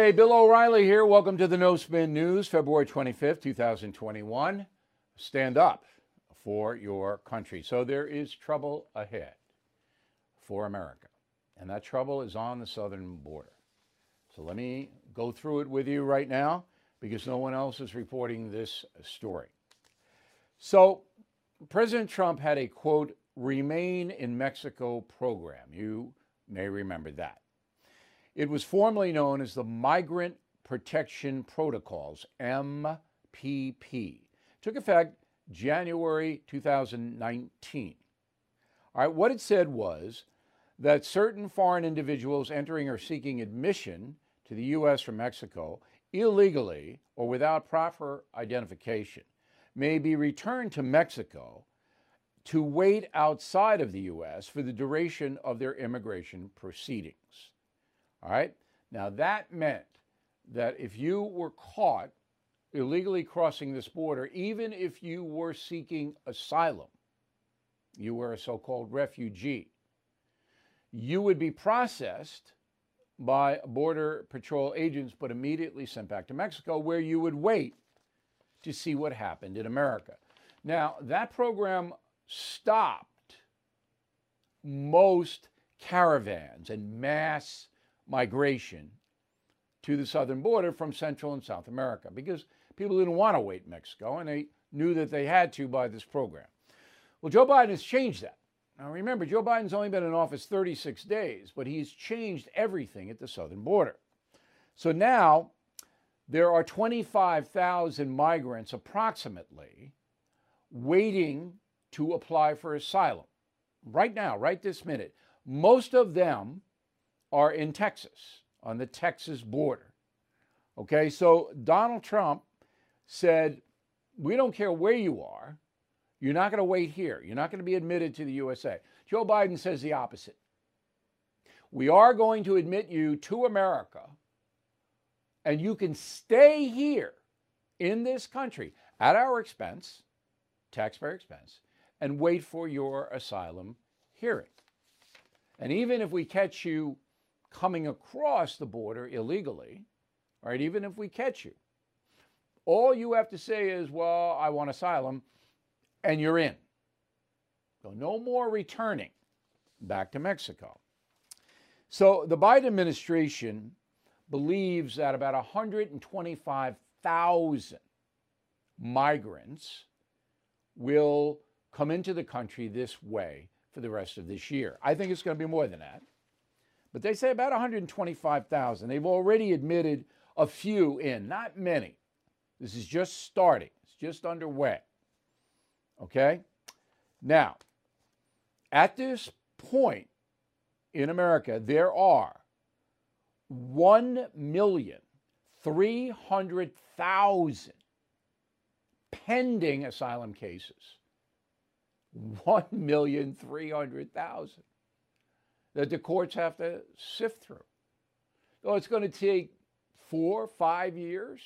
Hey, Bill O'Reilly here. Welcome to the No Spin News, February 25th, 2021. Stand up for your country. So there is trouble ahead for America, and that trouble is on the southern border. So let me go through it with you right now because no one else is reporting this story. So, President Trump had a quote, remain in Mexico program. You may remember that. It was formerly known as the Migrant Protection Protocols, MPP. Took effect January 2019. All right, what it said was that certain foreign individuals entering or seeking admission to the U.S. from Mexico illegally or without proper identification may be returned to Mexico to wait outside of the U.S. for the duration of their immigration proceedings. All right? Now, that meant that if you were caught illegally crossing this border, even if you were seeking asylum, you were a so called refugee, you would be processed by Border Patrol agents, but immediately sent back to Mexico, where you would wait to see what happened in America. Now, that program stopped most caravans and mass migration to the southern border from Central and South America because people didn't want to wait Mexico and they knew that they had to by this program. Well, Joe Biden has changed that. Now, remember, Joe Biden's only been in office 36 days, but he's changed everything at the southern border. So now there are 25,000 migrants approximately waiting to apply for asylum right now, right this minute. Most of them are in Texas, on the Texas border. Okay, so Donald Trump said, We don't care where you are. You're not going to wait here. You're not going to be admitted to the USA. Joe Biden says the opposite. We are going to admit you to America, and you can stay here in this country at our expense, taxpayer expense, and wait for your asylum hearing. And even if we catch you coming across the border illegally, right, even if we catch you, all you have to say is, well, I want asylum, and you're in. So no more returning back to Mexico. So the Biden administration believes that about 125,000 migrants will come into the country this way for the rest of this year. I think it's going to be more than that. But they say about 125,000. They've already admitted a few in, not many. This is just starting, it's just underway. Okay? Now, at this point in America, there are 1,300,000 pending asylum cases. 1,300,000 that the courts have to sift through. So it's going to take four, five years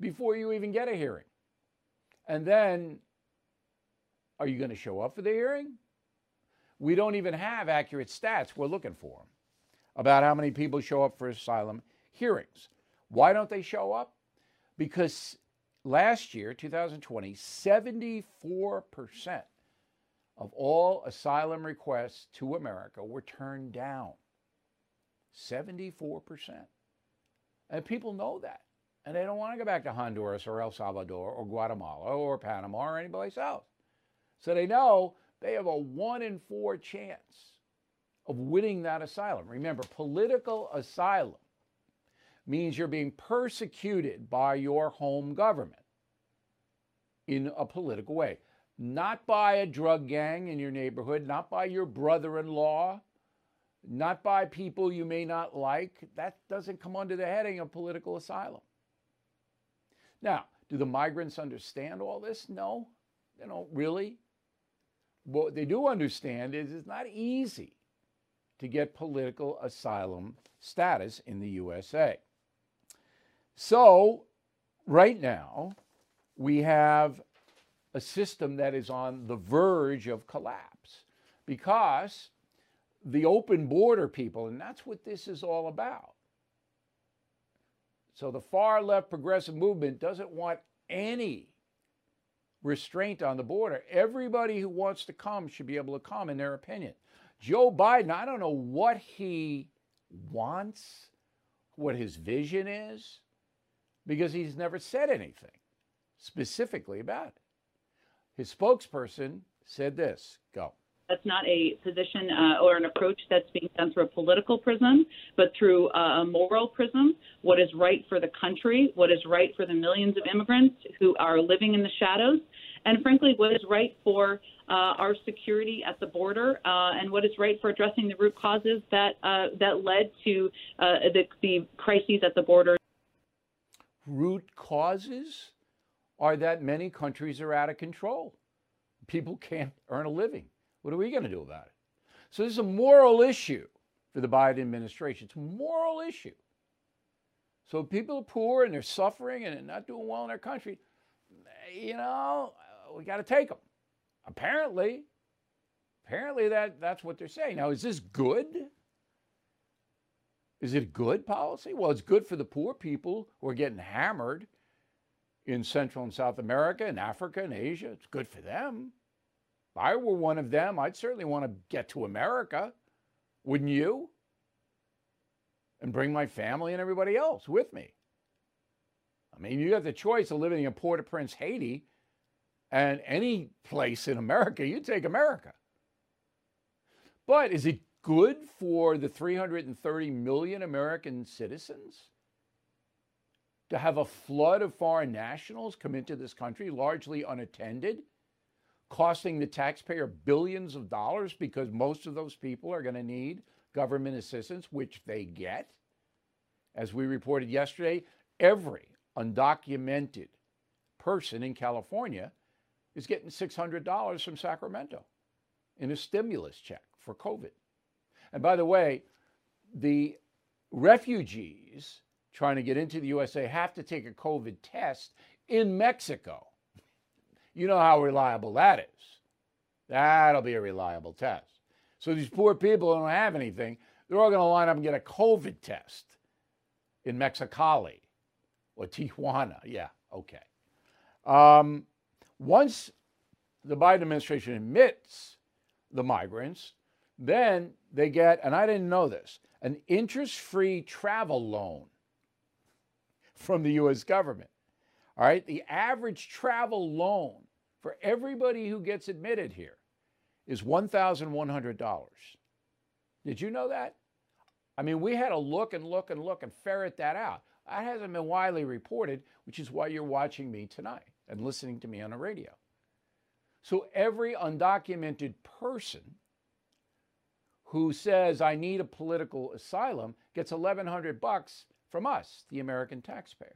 before you even get a hearing. And then, are you going to show up for the hearing? We don't even have accurate stats we're looking for about how many people show up for asylum hearings. Why don't they show up? Because last year, 2020, 74% of all asylum requests to America were turned down. 74%. And people know that. And they don't want to go back to Honduras or El Salvador or Guatemala or Panama or anyplace else. So they know they have a one in four chance of winning that asylum. Remember, political asylum means you're being persecuted by your home government in a political way not by a drug gang in your neighborhood, not by your brother in law, not by people you may not like. That doesn't come under the heading of political asylum. Now, do the migrants understand all this? No, they don't really. What they do understand is it's not easy to get political asylum status in the USA. So, right now, we have a system that is on the verge of collapse because the open border people, and that's what this is all about. So the far left progressive movement doesn't want any restraint on the border. Everybody who wants to come should be able to come, in their opinion. Joe Biden, I don't know what he wants, what his vision is, because he's never said anything specifically about it. His spokesperson said this go. That's not a position uh, or an approach that's being done through a political prism, but through a moral prism. What is right for the country, what is right for the millions of immigrants who are living in the shadows, and frankly, what is right for uh, our security at the border, uh, and what is right for addressing the root causes that uh, that led to uh, the, the crises at the border. Root causes are that many countries are out of control. People can't earn a living. What are we going to do about it? So this is a moral issue for the Biden administration. It's a moral issue. So people are poor and they're suffering and they're not doing well in their country. You know, we got to take them. Apparently, apparently that that's what they're saying. Now, is this good? Is it good policy? Well, it's good for the poor people who are getting hammered in Central and South America and Africa and Asia. It's good for them. If I were one of them, I'd certainly want to get to America. Wouldn't you? And bring my family and everybody else with me. I mean, you got the choice of living in Port au Prince, Haiti, and any place in America, you take America. But is it good for the 330 million American citizens to have a flood of foreign nationals come into this country largely unattended? costing the taxpayer billions of dollars because most of those people are going to need government assistance, which they get. As we reported yesterday, every undocumented person in California is getting $600 from Sacramento in a stimulus check for COVID. And by the way, the refugees trying to get into the USA have to take a COVID test in Mexico. You know how reliable that is. That'll be a reliable test. So these poor people don't have anything. They're all going to line up and get a COVID test in Mexicali or Tijuana. Yeah, okay. Um, once the Biden administration admits the migrants, then they get, and I didn't know this, an interest free travel loan from the U.S. government. All right, the average travel loan for everybody who gets admitted here is $1,100. Did you know that? I mean, we had to look and look and look and ferret that out. That hasn't been widely reported, which is why you're watching me tonight and listening to me on the radio. So every undocumented person who says I need a political asylum gets 1100 bucks from us, the American taxpayer.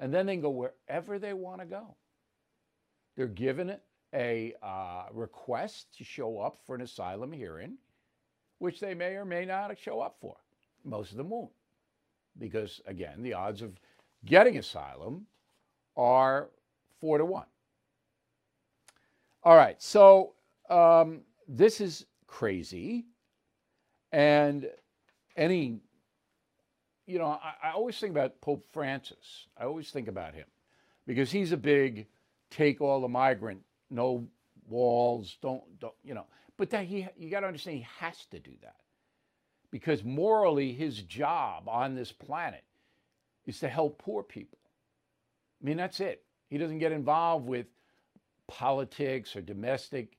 And then they can go wherever they want to go. They're given a uh, request to show up for an asylum hearing, which they may or may not show up for. Most of them won't, because again, the odds of getting asylum are four to one. All right, so um, this is crazy, and any, you know, I, I always think about Pope Francis. I always think about him because he's a big take all the migrant, no walls, don't, don't you know. But that he, you got to understand, he has to do that because morally, his job on this planet is to help poor people. I mean, that's it. He doesn't get involved with politics or domestic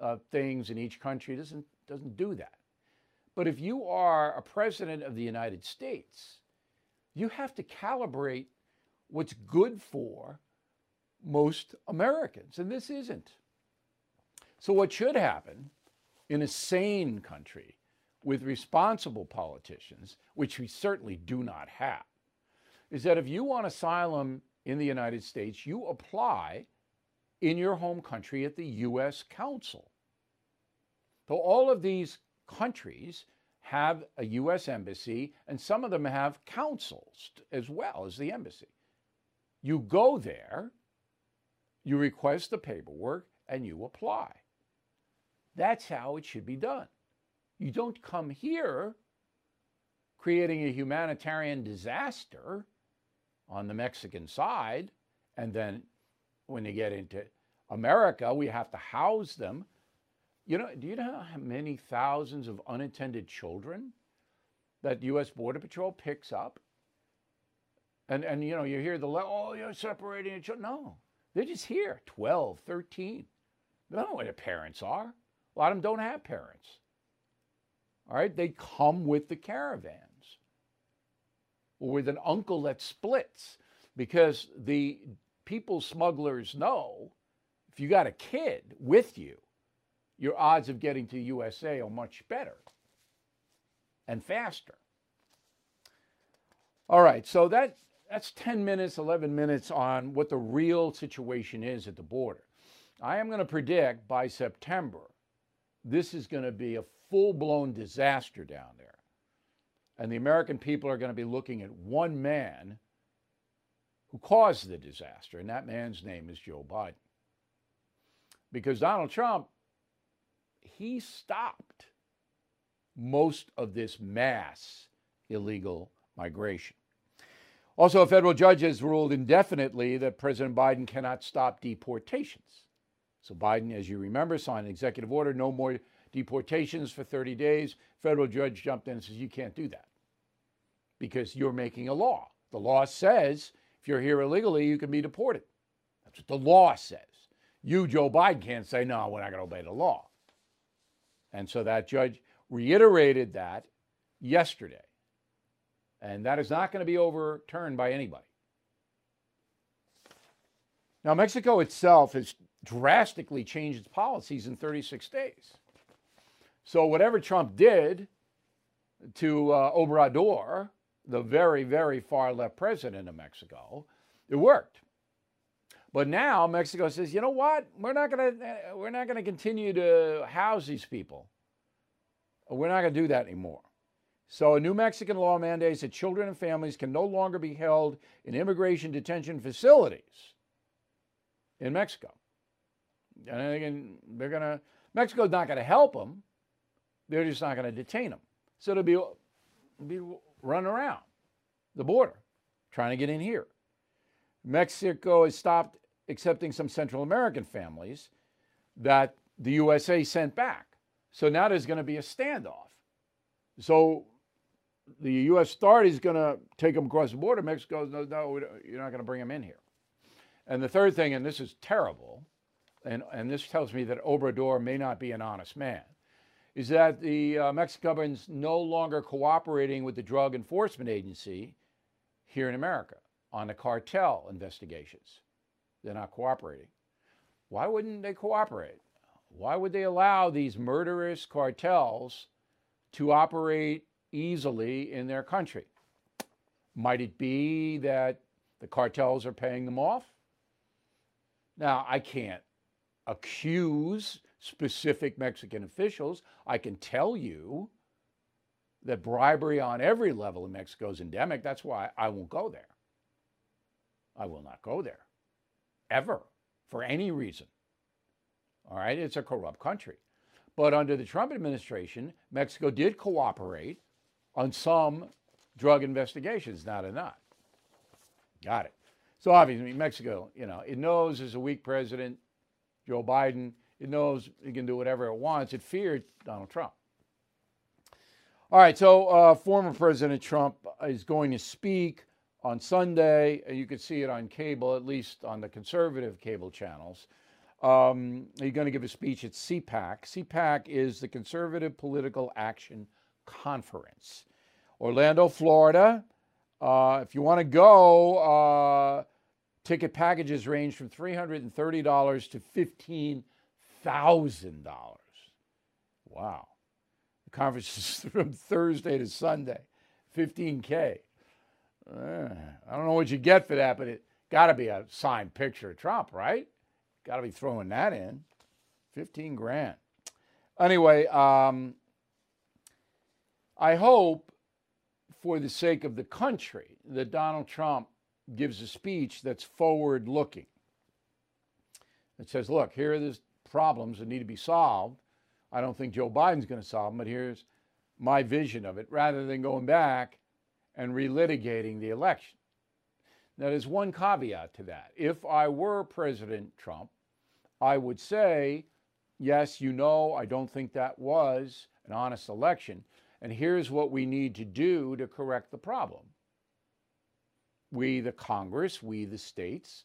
uh, things in each country. He doesn't doesn't do that. But if you are a president of the United States, you have to calibrate what's good for most Americans, and this isn't. So, what should happen in a sane country with responsible politicians, which we certainly do not have, is that if you want asylum in the United States, you apply in your home country at the U.S. Consul. So, all of these countries have a U.S. embassy, and some of them have consuls as well as the embassy. You go there you request the paperwork and you apply. That's how it should be done. You don't come here creating a humanitarian disaster on the Mexican side. And then when you get into America, we have to house them. You know, do you know how many thousands of unattended children that U.S. Border Patrol picks up? And, and you know, you hear the, oh, you're separating the children. No, they're just here, 12, 13. They don't know where their parents are. A lot of them don't have parents. All right, they come with the caravans or with an uncle that splits because the people smugglers know if you got a kid with you, your odds of getting to USA are much better and faster. All right, so that that's 10 minutes, 11 minutes on what the real situation is at the border. I am going to predict by September this is going to be a full blown disaster down there. And the American people are going to be looking at one man who caused the disaster, and that man's name is Joe Biden. Because Donald Trump, he stopped most of this mass illegal migration. Also, a federal judge has ruled indefinitely that President Biden cannot stop deportations. So, Biden, as you remember, signed an executive order no more deportations for 30 days. Federal judge jumped in and says, You can't do that because you're making a law. The law says if you're here illegally, you can be deported. That's what the law says. You, Joe Biden, can't say, No, we're not going to obey the law. And so that judge reiterated that yesterday. And that is not going to be overturned by anybody. Now, Mexico itself has drastically changed its policies in 36 days. So, whatever Trump did to uh, Obrador, the very, very far left president of Mexico, it worked. But now Mexico says, you know what? We're not going to uh, we're not going to continue to house these people. We're not going to do that anymore. So, a new Mexican law mandates that children and families can no longer be held in immigration detention facilities in Mexico. And they're going to, Mexico's not going to help them. They're just not going to detain them. So they'll be, be running around the border trying to get in here. Mexico has stopped accepting some Central American families that the USA sent back. So now there's going to be a standoff. So the U.S. authorities is going to take them across the border. Mexico no, no, you're not going to bring them in here. And the third thing, and this is terrible, and, and this tells me that Obrador may not be an honest man, is that the uh, Mexicans no longer cooperating with the Drug Enforcement Agency here in America on the cartel investigations. They're not cooperating. Why wouldn't they cooperate? Why would they allow these murderous cartels to operate easily in their country. Might it be that the cartels are paying them off? Now, I can't accuse specific Mexican officials. I can tell you that bribery on every level in Mexico is endemic. That's why I won't go there. I will not go there ever for any reason. All right, it's a corrupt country. But under the Trump administration, Mexico did cooperate on some drug investigations, not enough. Got it. So obviously, Mexico, you know, it knows there's a weak president, Joe Biden. It knows it can do whatever it wants. It feared Donald Trump. All right, so uh, former President Trump is going to speak on Sunday. and You can see it on cable, at least on the conservative cable channels. Um, he's going to give a speech at CPAC. CPAC is the Conservative Political Action Conference. Orlando, Florida. Uh, if you want to go, uh, ticket packages range from $330 to $15,000. Wow. The conference is from Thursday to Sunday, 15K. Uh, I don't know what you get for that, but it got to be a signed picture of Trump, right? Got to be throwing that in. 15 grand. Anyway, um, I hope for the sake of the country that Donald Trump gives a speech that's forward looking. That says, look, here are the problems that need to be solved. I don't think Joe Biden's going to solve them, but here's my vision of it rather than going back and relitigating the election. Now, there's one caveat to that. If I were President Trump, I would say, yes, you know, I don't think that was an honest election. And here's what we need to do to correct the problem. We, the Congress, we, the states,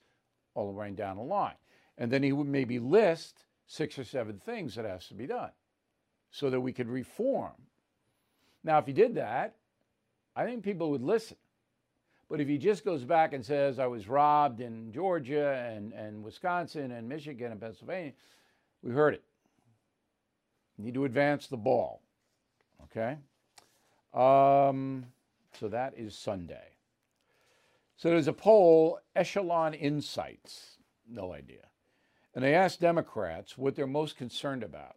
all the way down the line. And then he would maybe list six or seven things that has to be done so that we could reform. Now, if he did that, I think people would listen. But if he just goes back and says, I was robbed in Georgia and, and Wisconsin and Michigan and Pennsylvania, we heard it. need to advance the ball. Okay? Um, so that is Sunday. So there's a poll, Echelon Insights, no idea. And they asked Democrats what they're most concerned about.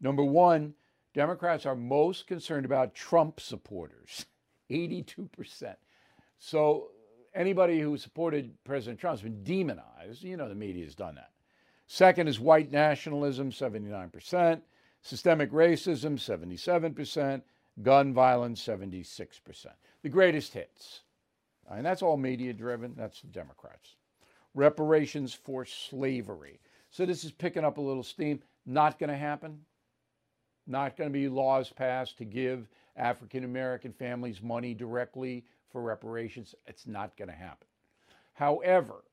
Number one, Democrats are most concerned about Trump supporters, 82%. So anybody who supported President Trump has been demonized. You know, the media has done that. Second is white nationalism, 79%, systemic racism, 77%, gun violence, 76%. The greatest hits. And that's all media driven, that's the Democrats. Reparations for slavery. So this is picking up a little steam. Not going to happen. Not going to be laws passed to give African American families money directly for reparations. It's not going to happen. However,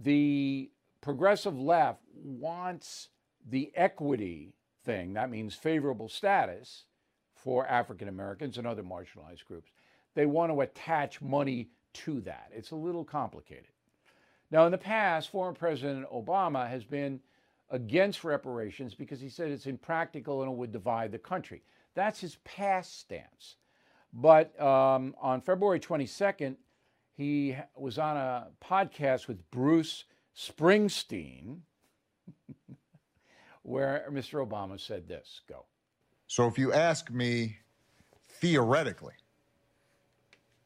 the progressive left wants the equity thing, that means favorable status for African Americans and other marginalized groups. They want to attach money to that. It's a little complicated. Now, in the past, former President Obama has been against reparations because he said it's impractical and it would divide the country. That's his past stance. But um, on February 22nd, he was on a podcast with Bruce Springsteen, where Mr. Obama said this Go. So if you ask me theoretically,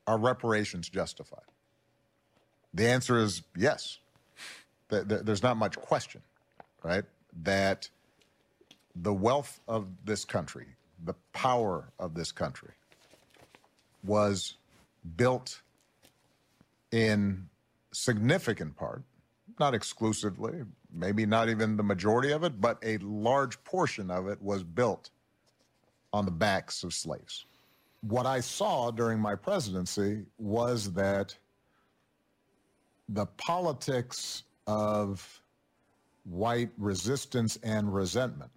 are reparations justified? The answer is yes. There's not much question, right? That the wealth of this country, the power of this country, was built in significant part, not exclusively, maybe not even the majority of it, but a large portion of it was built on the backs of slaves. What I saw during my presidency was that the politics of white resistance and resentment,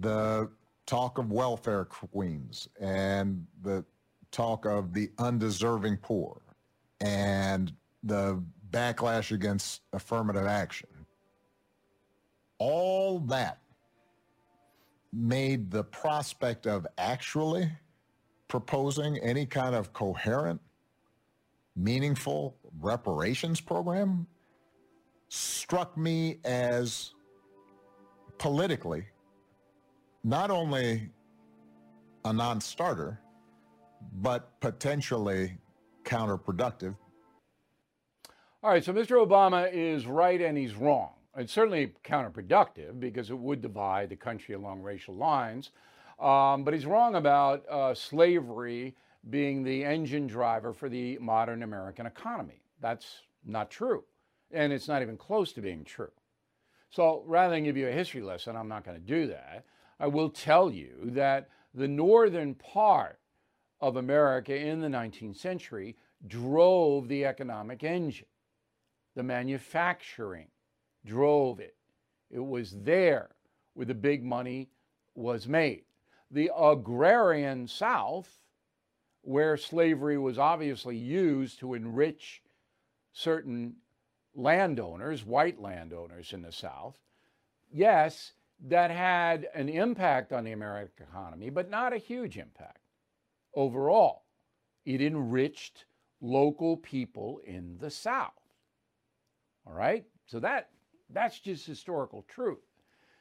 the talk of welfare queens and the talk of the undeserving poor and the backlash against affirmative action, all that made the prospect of actually proposing any kind of coherent, meaningful reparations program struck me as politically not only a non-starter, but potentially counterproductive. All right, so Mr. Obama is right and he's wrong. It's certainly counterproductive because it would divide the country along racial lines. Um, but he's wrong about uh, slavery being the engine driver for the modern American economy. That's not true. And it's not even close to being true. So rather than give you a history lesson, I'm not going to do that. I will tell you that the northern part of America in the 19th century drove the economic engine. The manufacturing drove it. It was there where the big money was made. The agrarian South, where slavery was obviously used to enrich certain landowners, white landowners in the South, yes, that had an impact on the American economy, but not a huge impact overall. It enriched local people in the South. All right? So that that's just historical truth.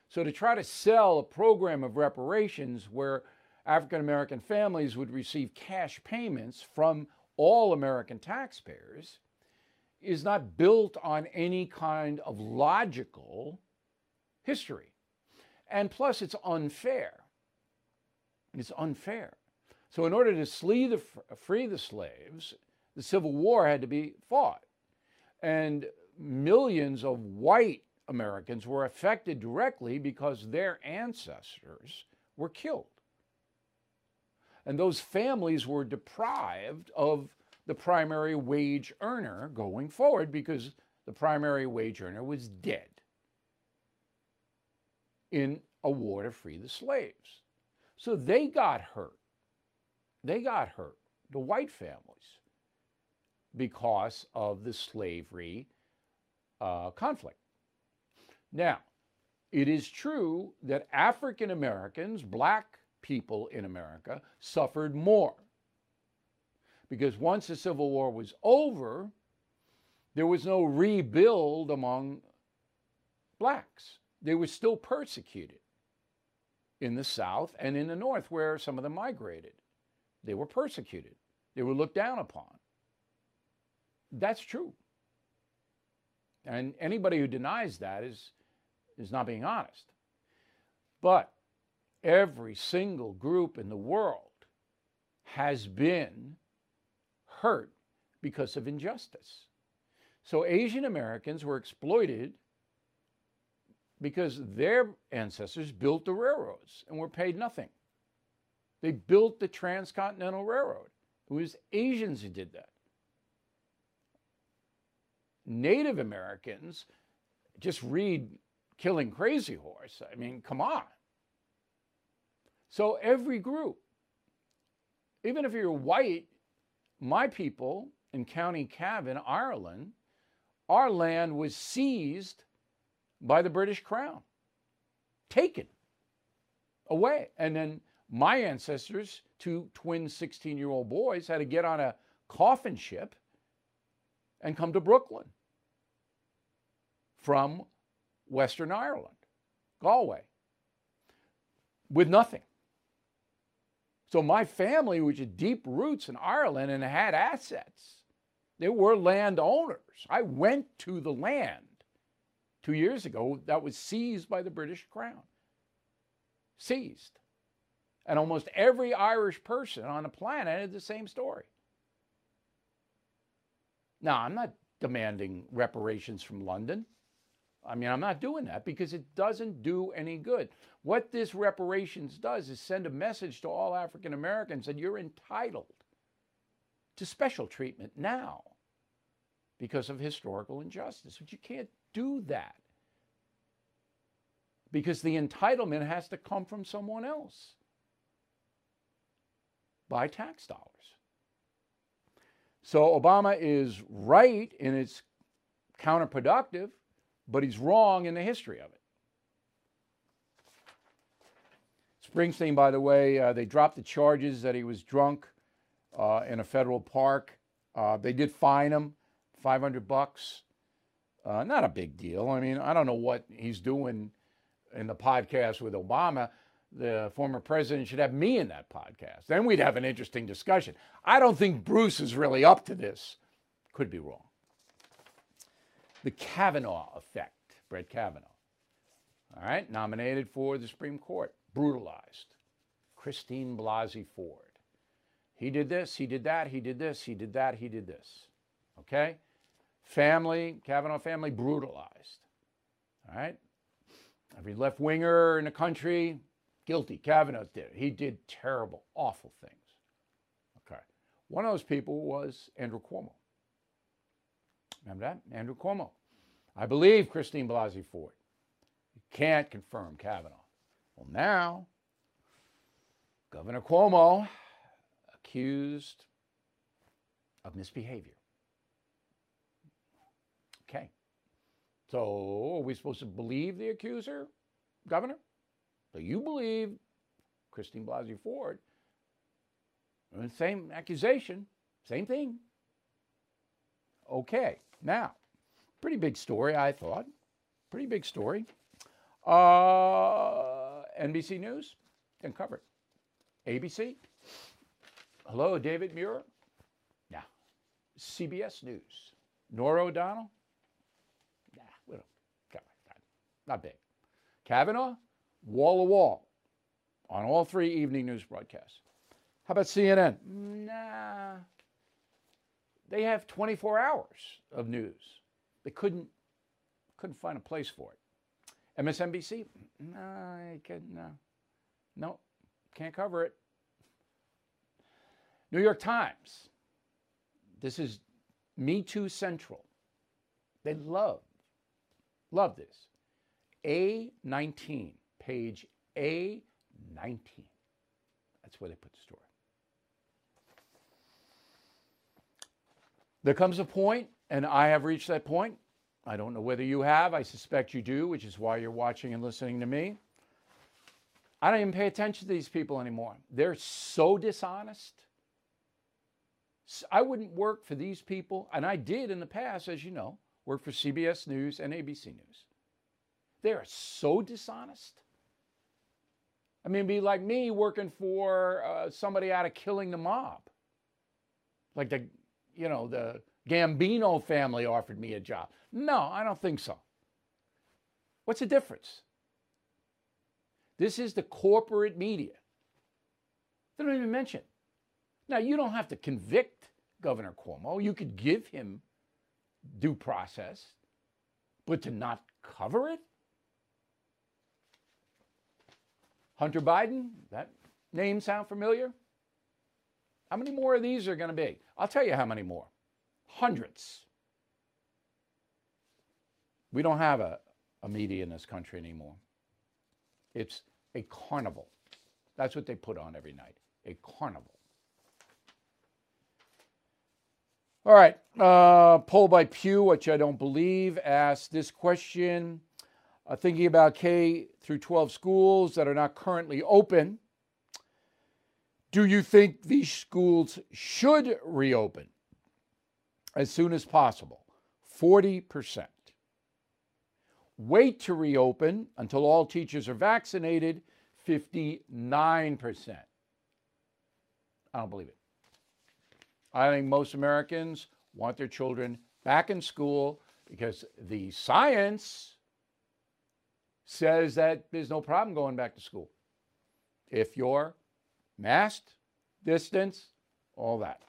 So to try to sell a program of reparations where African American families would receive cash payments from all American taxpayers is not built on any kind of logical history. And plus, it's unfair It's unfair. So, in order to the, free the slaves, the Civil War had to be fought. And millions of white Americans were affected directly because their ancestors were killed. And those families were deprived of the primary wage earner going forward because the primary wage earner was dead in a war to free the slaves. So they got hurt. They got hurt, the white families, because of the slavery uh, conflict. Now, it is true that African Americans, black people in America, suffered more. Because once the Civil War was over, there was no rebuild among blacks. They were still persecuted in the South and in the North, where some of them migrated. They were persecuted, they were looked down upon. That's true. And anybody who denies that is, is not being honest. But every single group in the world has been hurt because of injustice. So Asian Americans were exploited because their ancestors built the railroads and were paid nothing. They built the Transcontinental Railroad. It was Asians who did that. Native Americans just read Killing Crazy Horse. I mean, come on. So every group, even if you're white, my people in County Cavan, Ireland, our land was seized by the British Crown, taken away. And then my ancestors, two twin 16 year old boys, had to get on a coffin ship and come to Brooklyn from Western Ireland, Galway, with nothing. So my family, which had deep roots in Ireland and had assets, they were landowners. I went to the land two years ago that was seized by the British Crown. Seized. And almost every Irish person on the planet had the same story. Now, I'm not demanding reparations from London. I mean, I'm not doing that because it doesn't do any good. What this reparations does is send a message to all African Americans that you're entitled to special treatment now because of historical injustice. But you can't do that because the entitlement has to come from someone else by tax dollars. So Obama is right and it's counterproductive, but he's wrong in the history of it. Springsteen, by the way, uh, they dropped the charges that he was drunk uh, in a federal park. Uh, they did fine him 500 bucks. Uh, not a big deal. I mean, I don't know what he's doing in the podcast with Obama the former president should have me in that podcast. Then we'd have an interesting discussion. I don't think Bruce is really up to this. Could be wrong. The Kavanaugh effect, Brett Kavanaugh. All right, nominated for the Supreme Court, brutalized. Christine Blasey Ford. He did this, he did that, he did this, he did that, he did this. Okay? Family, Kavanaugh family, brutalized. All right? Every left winger in the country, Guilty. Kavanaugh did. He did terrible, awful things. Okay. One of those people was Andrew Cuomo. Remember that? Andrew Cuomo. I believe Christine Blasey Ford. You can't confirm Kavanaugh. Well, now, Governor Cuomo accused of misbehavior. Okay. So, are we supposed to believe the accuser, Governor? So you believe Christine Blasey Ford, same accusation, same thing. Okay, now, pretty big story, I thought. Pretty big story. Uh, NBC News can cover it. ABC. Hello, David Muir. Yeah. CBS News. Norah O'Donnell. Nah, we don't. Not big. Kavanaugh wall to wall. on all three evening news broadcasts. How about CNN? Nah. They have 24 hours of news. They couldn't couldn't find a place for it. MSNBC? No, I could no. No, can't cover it. New York Times. This is Me Too Central. They love, love this. A19, page A19. That's where they put the story. There comes a point, and I have reached that point. I don't know whether you have. I suspect you do, which is why you're watching and listening to me. I don't even pay attention to these people anymore. They're so dishonest. I wouldn't work for these people, and I did in the past, as you know, work for CBS News and ABC News. They are so dishonest. I mean, be like me working for uh, somebody out of killing the mob. Like the, you know, the Gambino family offered me a job. No, I don't think so. What's the difference? This is the corporate media. They don't even mention. Now, you don't have to convict Governor Cuomo. You could give him due process, but to not cover it? Hunter Biden, that name sound familiar? How many more of these are going to be? I'll tell you how many more. Hundreds. We don't have a, a media in this country anymore. It's a carnival. That's what they put on every night a carnival. All right. Uh, poll by Pew, which I don't believe, asked this question uh, thinking about K through 12 schools that are not currently open. Do you think these schools should reopen as soon as possible? 40%. Wait to reopen until all teachers are vaccinated? 59%. I don't believe it. I think most Americans want their children back in school because the science says that there's no problem going back to school if you're masked, distance, all that.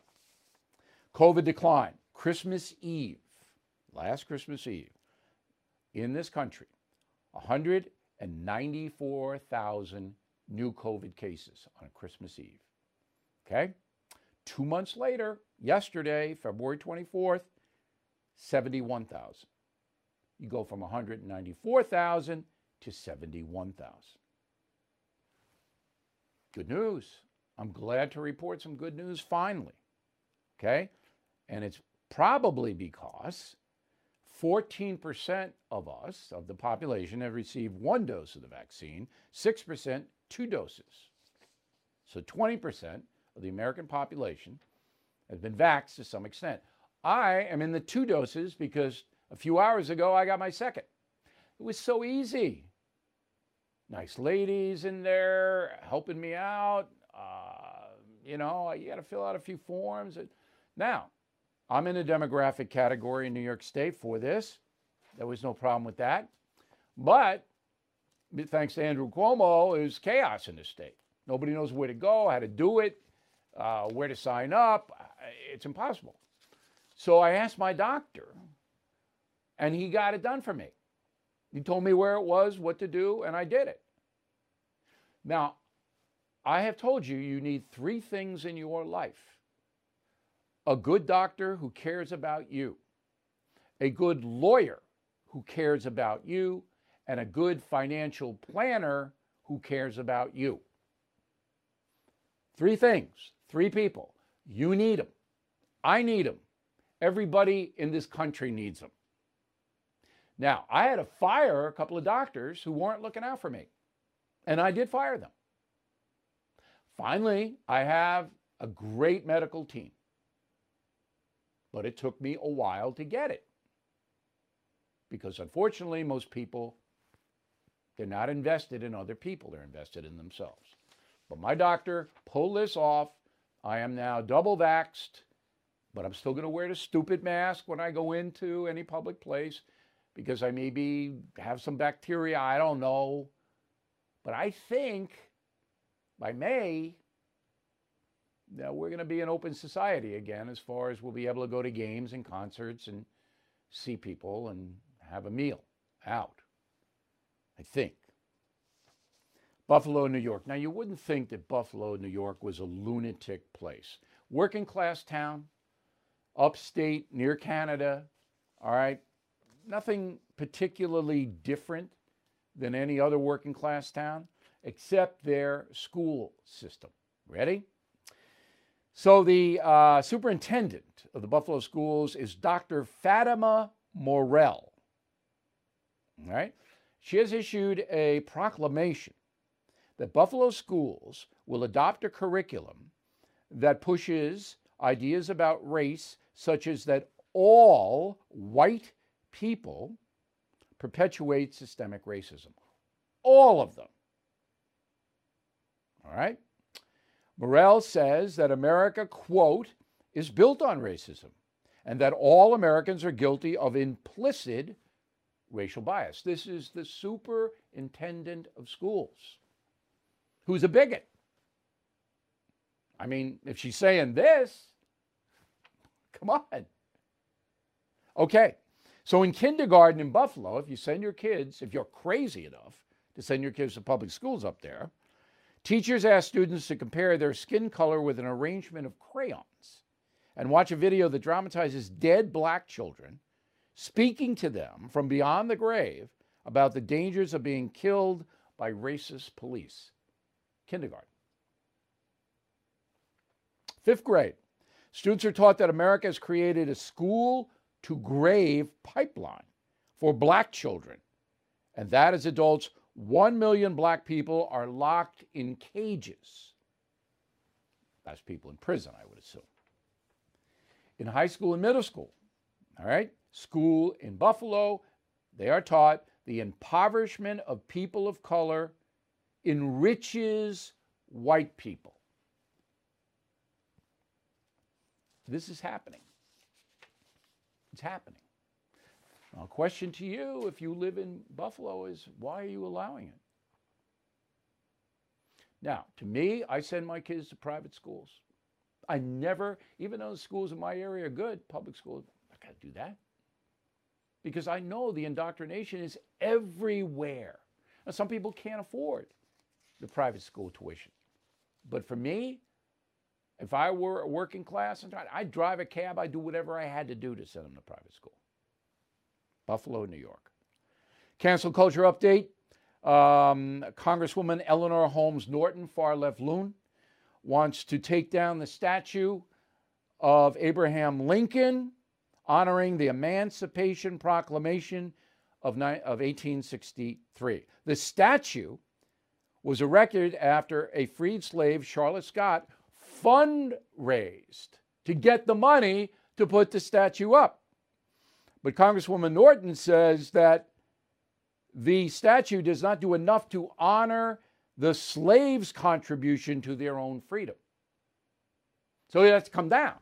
COVID decline. Christmas Eve, last Christmas Eve, in this country, 194,000 new COVID cases on Christmas Eve. Okay? Two months later, yesterday, February 24th, 71,000. You go from 194,000 to 71,000. Good news. I'm glad to report some good news finally. Okay? And it's probably because 14% of us, of the population, have received one dose of the vaccine, 6% two doses. So 20% of the American population has been vaxxed to some extent. I am in the two doses because a few hours ago I got my second. It was so easy nice ladies in there helping me out. Uh, you know, you got to fill out a few forms. Now, I'm in a demographic category in New York State for this. There was no problem with that. But thanks to Andrew Cuomo, there's chaos in the state. Nobody knows where to go, how to do it, uh, where to sign up. It's impossible. So I asked my doctor, and he got it done for me. He told me where it was, what to do, and I did it. Now, I have told you you need three things in your life a good doctor who cares about you, a good lawyer who cares about you, and a good financial planner who cares about you. Three things, three people. You need them. I need them. Everybody in this country needs them. Now, I had to fire a couple of doctors who weren't looking out for me, and I did fire them. Finally, I have a great medical team, but it took me a while to get it because unfortunately, most people they're not invested in other people, they're invested in themselves. But my doctor pulled this off. I am now double vaxxed, but I'm still going to wear the stupid mask when I go into any public place because I maybe have some bacteria. I don't know. But I think by May, now we're going to be an open society again as far as we'll be able to go to games and concerts and see people and have a meal out. I think. Buffalo, New York. Now, you wouldn't think that Buffalo, New York was a lunatic place. Working class town, upstate, near Canada, all right? Nothing particularly different than any other working class town, except their school system. Ready? So, the uh, superintendent of the Buffalo schools is Dr. Fatima Morrell. All right? She has issued a proclamation that Buffalo schools will adopt a curriculum that pushes ideas about race, such as that all white people perpetuate systemic racism. All of them. All right? Morrell says that America, quote, is built on racism and that all Americans are guilty of implicit racial bias. This is the superintendent of schools who's a bigot. I mean, if she's saying this, come on. Okay, so in kindergarten in Buffalo, if you send your kids, if you're crazy enough to send your kids to public schools up there, teachers ask students to compare their skin color with an arrangement of crayons and watch a video that dramatizes dead black children speaking to them from beyond the grave about the dangers of being killed by racist police. Kindergarten. Fifth grade. Students are taught that America has created a school to grave pipeline for black children, and that as adults, 1 million black people are locked in cages. That's people in prison, I would assume. In high school and middle school, all right, school in Buffalo, they are taught the impoverishment of people of color enriches white people. This is happening. It's happening. Now, a question to you if you live in Buffalo is why are you allowing it? Now, to me, I send my kids to private schools. I never, even though the schools in my area are good, public schools, I got to do that. Because I know the indoctrination is everywhere. Now, some people can't afford the private school tuition. But for me, if I were a working class, I'd drive a cab, I'd do whatever I had to do to send them to private school. Buffalo, New York. Cancel culture update. Um, Congresswoman Eleanor Holmes Norton, far left loon, wants to take down the statue of Abraham Lincoln honoring the Emancipation Proclamation of, of 1863. The statue was erected after a freed slave, Charlotte Scott, fundraised to get the money to put the statue up. But Congresswoman Norton says that the statue does not do enough to honor the slaves' contribution to their own freedom. So it has to come down.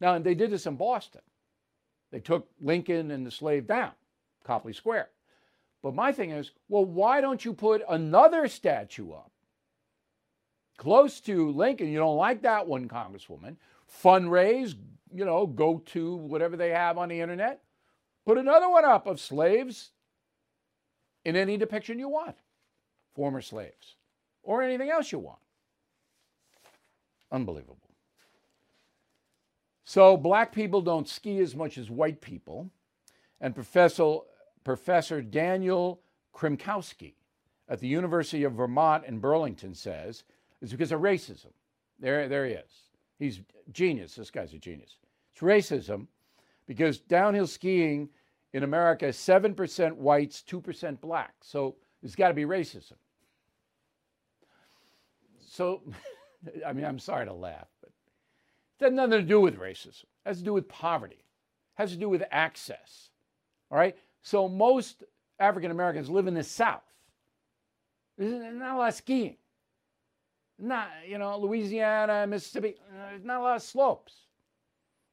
Now, and they did this in Boston. They took Lincoln and the slave down, Copley Square. But my thing is, well, why don't you put another statue up close to Lincoln? You don't like that one, Congresswoman. Fundraise, you know, go to whatever they have on the internet. Put another one up of slaves in any depiction you want, former slaves, or anything else you want. Unbelievable. So, black people don't ski as much as white people. And Professor Professor Daniel Krymkowski at the University of Vermont in Burlington says it's because of racism. There, there he is. He's genius. This guy's a genius. It's racism because downhill skiing in America is 7% whites, 2% black. So there's got to be racism. So, I mean, I'm sorry to laugh, but it has nothing to do with racism. It has to do with poverty. It has to do with access. All right? So most African Americans live in the South. There's not a lot of skiing. Not, you know, Louisiana, Mississippi, uh, not a lot of slopes.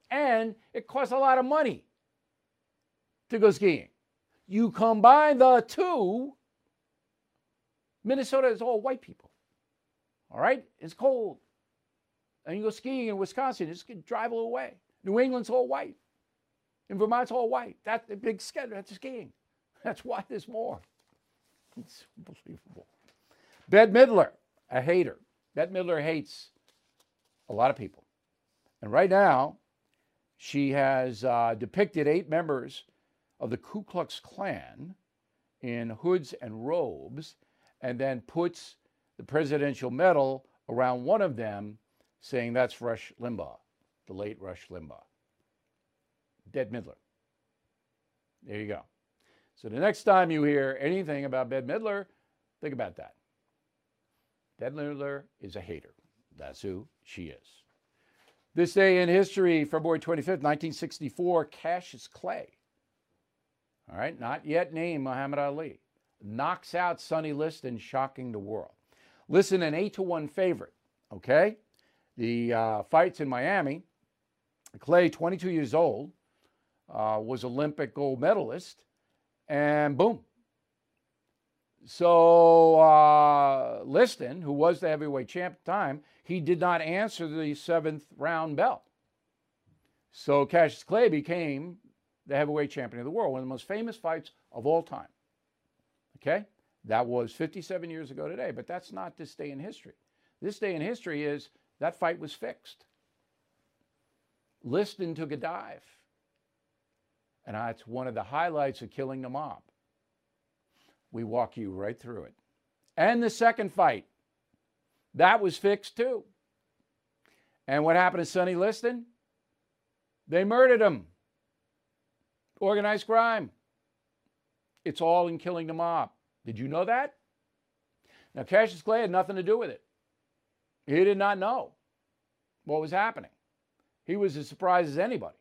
And it costs a lot of money to go skiing. You combine the two, Minnesota is all white people. All right? It's cold. And you go skiing in Wisconsin, just drive a little way. New England's all white. In Vermont's all white. That's the big schedule. That's skiing. That's why there's more. It's unbelievable. Bette Midler, a hater. Bette Midler hates a lot of people. And right now, she has uh, depicted eight members of the Ku Klux Klan in hoods and robes and then puts the presidential medal around one of them, saying that's Rush Limbaugh, the late Rush Limbaugh. Dead Midler. There you go. So the next time you hear anything about Bette Midler, think about that. Midler is a hater. That's who she is. This day in history, February 25th, 1964, Cassius Clay, all right, not yet named Muhammad Ali, knocks out Sonny Liston, shocking the world. Liston, an 8 to 1 favorite, okay? The uh, fights in Miami, Clay, 22 years old, uh, was Olympic gold medalist, and boom. So uh, Liston, who was the heavyweight champ at the time, he did not answer the seventh round bell. So Cassius Clay became the heavyweight champion of the world, one of the most famous fights of all time. Okay? That was 57 years ago today, but that's not this day in history. This day in history is that fight was fixed. Liston took a dive. And that's one of the highlights of killing the mob. We walk you right through it. And the second fight, that was fixed too. And what happened to Sonny Liston? They murdered him. Organized crime. It's all in killing the mob. Did you know that? Now, Cassius Clay had nothing to do with it. He did not know what was happening. He was as surprised as anybody.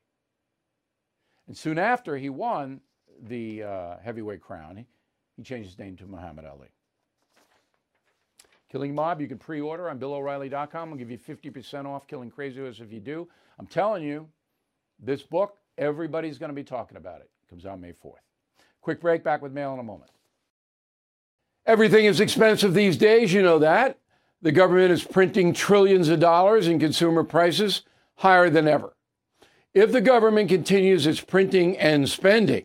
And soon after he won the uh, heavyweight crown, he, changed his name to Muhammad Ali. Killing Mob, you can pre order on BillO'Reilly.com. I'll give you 50% off Killing Crazy Horse if you do. I'm telling you, this book, everybody's going to be talking about it. it. Comes out May 4th. Quick break, back with mail in a moment. Everything is expensive these days, you know that. The government is printing trillions of dollars and consumer prices higher than ever. If the government continues its printing and spending,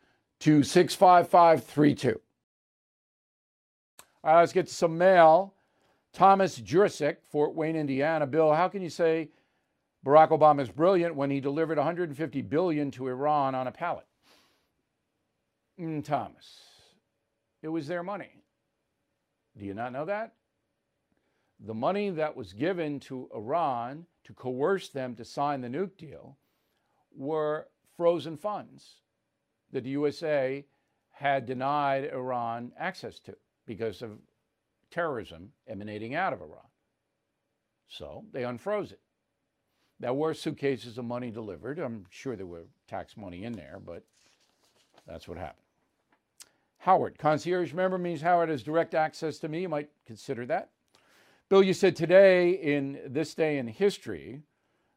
to 65532. All right, let's get some mail. Thomas Jursic, Fort Wayne, Indiana. Bill, how can you say Barack Obama is brilliant when he delivered 150 billion to Iran on a pallet? Mm, Thomas, it was their money. Do you not know that? The money that was given to Iran to coerce them to sign the nuke deal were frozen funds that the USA had denied Iran access to because of terrorism emanating out of Iran. So they unfroze it. There were suitcases of money delivered. I'm sure there were tax money in there, but that's what happened. Howard, concierge member means Howard has direct access to me. You might consider that. Bill, you said today in this day in history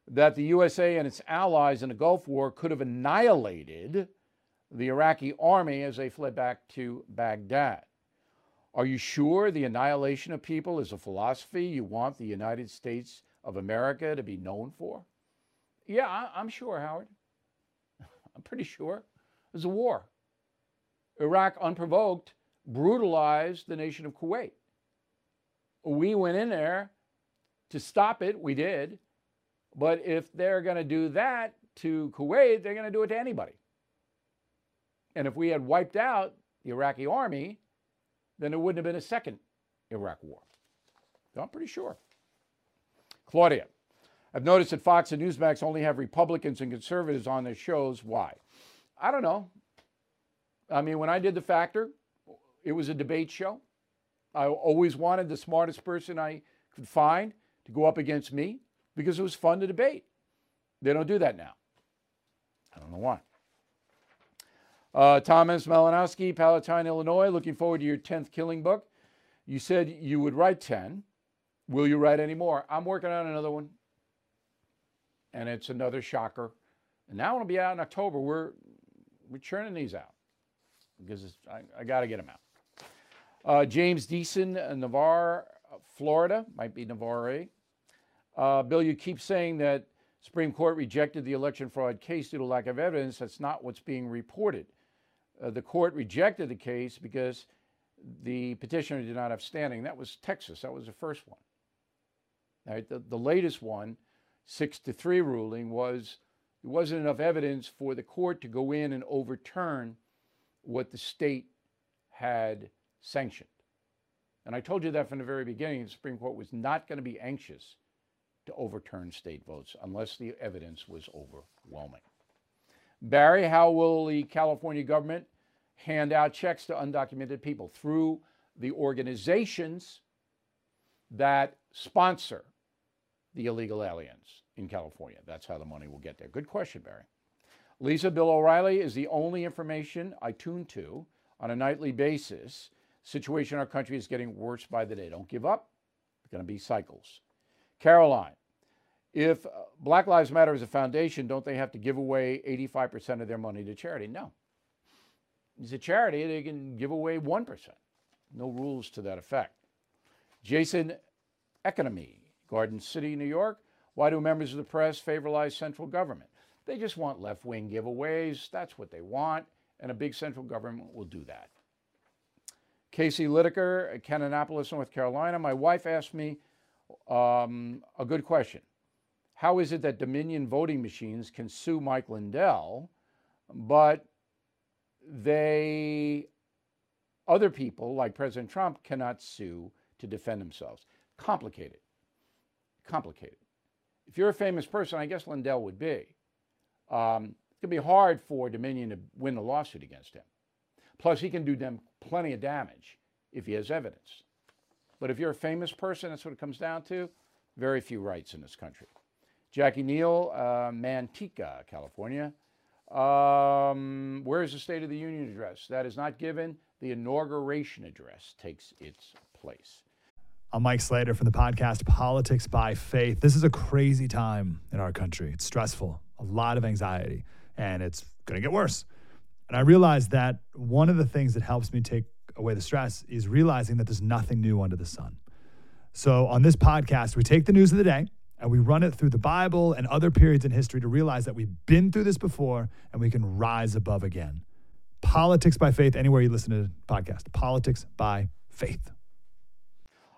that the USA and its allies in the Gulf War could have annihilated the Iraqi army as they fled back to Baghdad. Are you sure the annihilation of people is a philosophy you want the United States of America to be known for? Yeah, I'm sure, Howard. I'm pretty sure. Was a war. Iraq, unprovoked, brutalized the nation of Kuwait we went in there to stop it, we did. But if they're going to do that to Kuwait, they're going to do it to anybody. And if we had wiped out the Iraqi army, then there wouldn't have been a second Iraq war. So I'm pretty sure. Claudia, I've noticed that Fox and Newsmax only have Republicans and conservatives on their shows. Why? I don't know. I mean, when I did The Factor, it was a debate show. I always wanted the smartest person I could find to go up against me because it was fun to debate. They don't do that now. I don't know why. Uh, Thomas Malinowski, Palatine, Illinois, looking forward to your 10th killing book. You said you would write 10. Will you write any more? I'm working on another one. And it's another shocker. And now it'll be out in October. We're, we're churning these out because I, I got to get them out. Uh, James Deason, uh, Navarre, Florida, might be Navarre. Uh, Bill, you keep saying that Supreme Court rejected the election fraud case due to lack of evidence. That's not what's being reported. Uh, the court rejected the case because the petitioner did not have standing. That was Texas. That was the first one. Right? The, the latest one, six to three ruling, was there wasn't enough evidence for the court to go in and overturn what the state had sanctioned. And I told you that from the very beginning. The Supreme Court was not going to be anxious to overturn state votes unless the evidence was overwhelming. Barry, how will the California government hand out checks to undocumented people? Through the organizations that sponsor the illegal aliens in California. That's how the money will get there. Good question, Barry. Lisa Bill O'Reilly is the only information I tune to on a nightly basis. Situation in our country is getting worse by the day. Don't give up. It's going to be cycles. Caroline, if uh, Black Lives Matter is a foundation, don't they have to give away 85% of their money to charity? No. It's a charity, they can give away 1%. No rules to that effect. Jason Economy, Garden City, New York. Why do members of the press favorize central government? They just want left wing giveaways. That's what they want. And a big central government will do that. Casey Lideker, Kannapolis, North Carolina. My wife asked me um, a good question. How is it that Dominion voting machines can sue Mike Lindell, but they, other people like President Trump, cannot sue to defend themselves? Complicated. Complicated. If you're a famous person, I guess Lindell would be. Um, it's going to be hard for Dominion to win a lawsuit against him. Plus, he can do them plenty of damage if he has evidence. But if you're a famous person, that's what it comes down to. Very few rights in this country. Jackie Neal, uh, Manteca, California. Um, where is the State of the Union address? That is not given. The inauguration address takes its place. I'm Mike Slater from the podcast Politics by Faith. This is a crazy time in our country. It's stressful, a lot of anxiety, and it's going to get worse. And I realized that one of the things that helps me take away the stress is realizing that there's nothing new under the sun. So on this podcast, we take the news of the day and we run it through the Bible and other periods in history to realize that we've been through this before and we can rise above again. Politics by faith, anywhere you listen to the podcast. Politics by faith.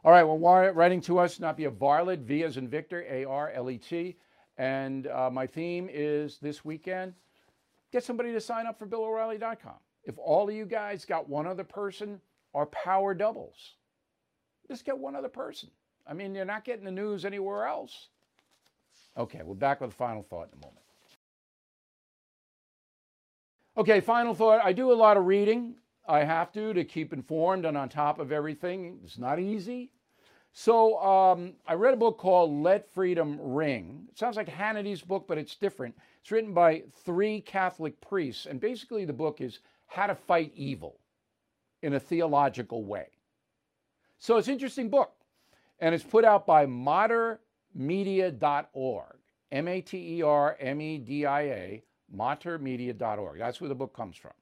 All right, well, writing to us, not be a varlet, V as in Victor, A R L E T. And uh, my theme is this weekend get somebody to sign up for BillO'Reilly.com. If all of you guys got one other person, our power doubles. Just get one other person. I mean, you're not getting the news anywhere else. Okay, we're back with a final thought in a moment. Okay, final thought. I do a lot of reading. I have to to keep informed and on top of everything. It's not easy. So um, I read a book called Let Freedom Ring. It sounds like Hannity's book, but it's different. It's written by three Catholic priests, and basically the book is how to fight evil in a theological way. So it's an interesting book and it's put out by matermedia.org, M A T E R M E D I A, matermedia.org. That's where the book comes from.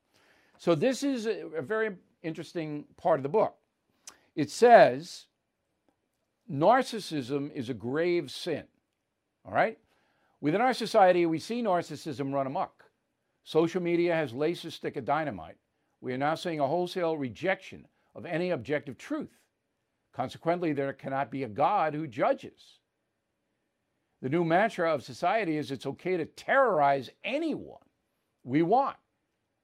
So this is a, very interesting part of the book. It says narcissism is a grave sin. All right? Within our society, we see narcissism run amok. Social media has laced a stick of dynamite. We are now seeing a wholesale rejection of any objective truth. Consequently, there cannot be a God who judges. The new mantra of society is it's okay to terrorize anyone we want,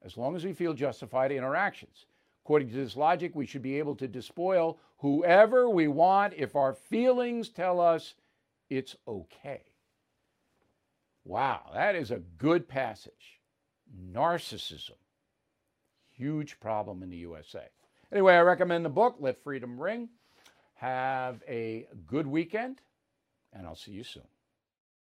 as long as we feel justified in our actions. According to this logic, we should be able to despoil whoever we want if our feelings tell us it's okay. Wow, that is a good passage. Narcissism, huge problem in the USA. Anyway, I recommend the book, Let Freedom Ring. Have a good weekend, and I'll see you soon.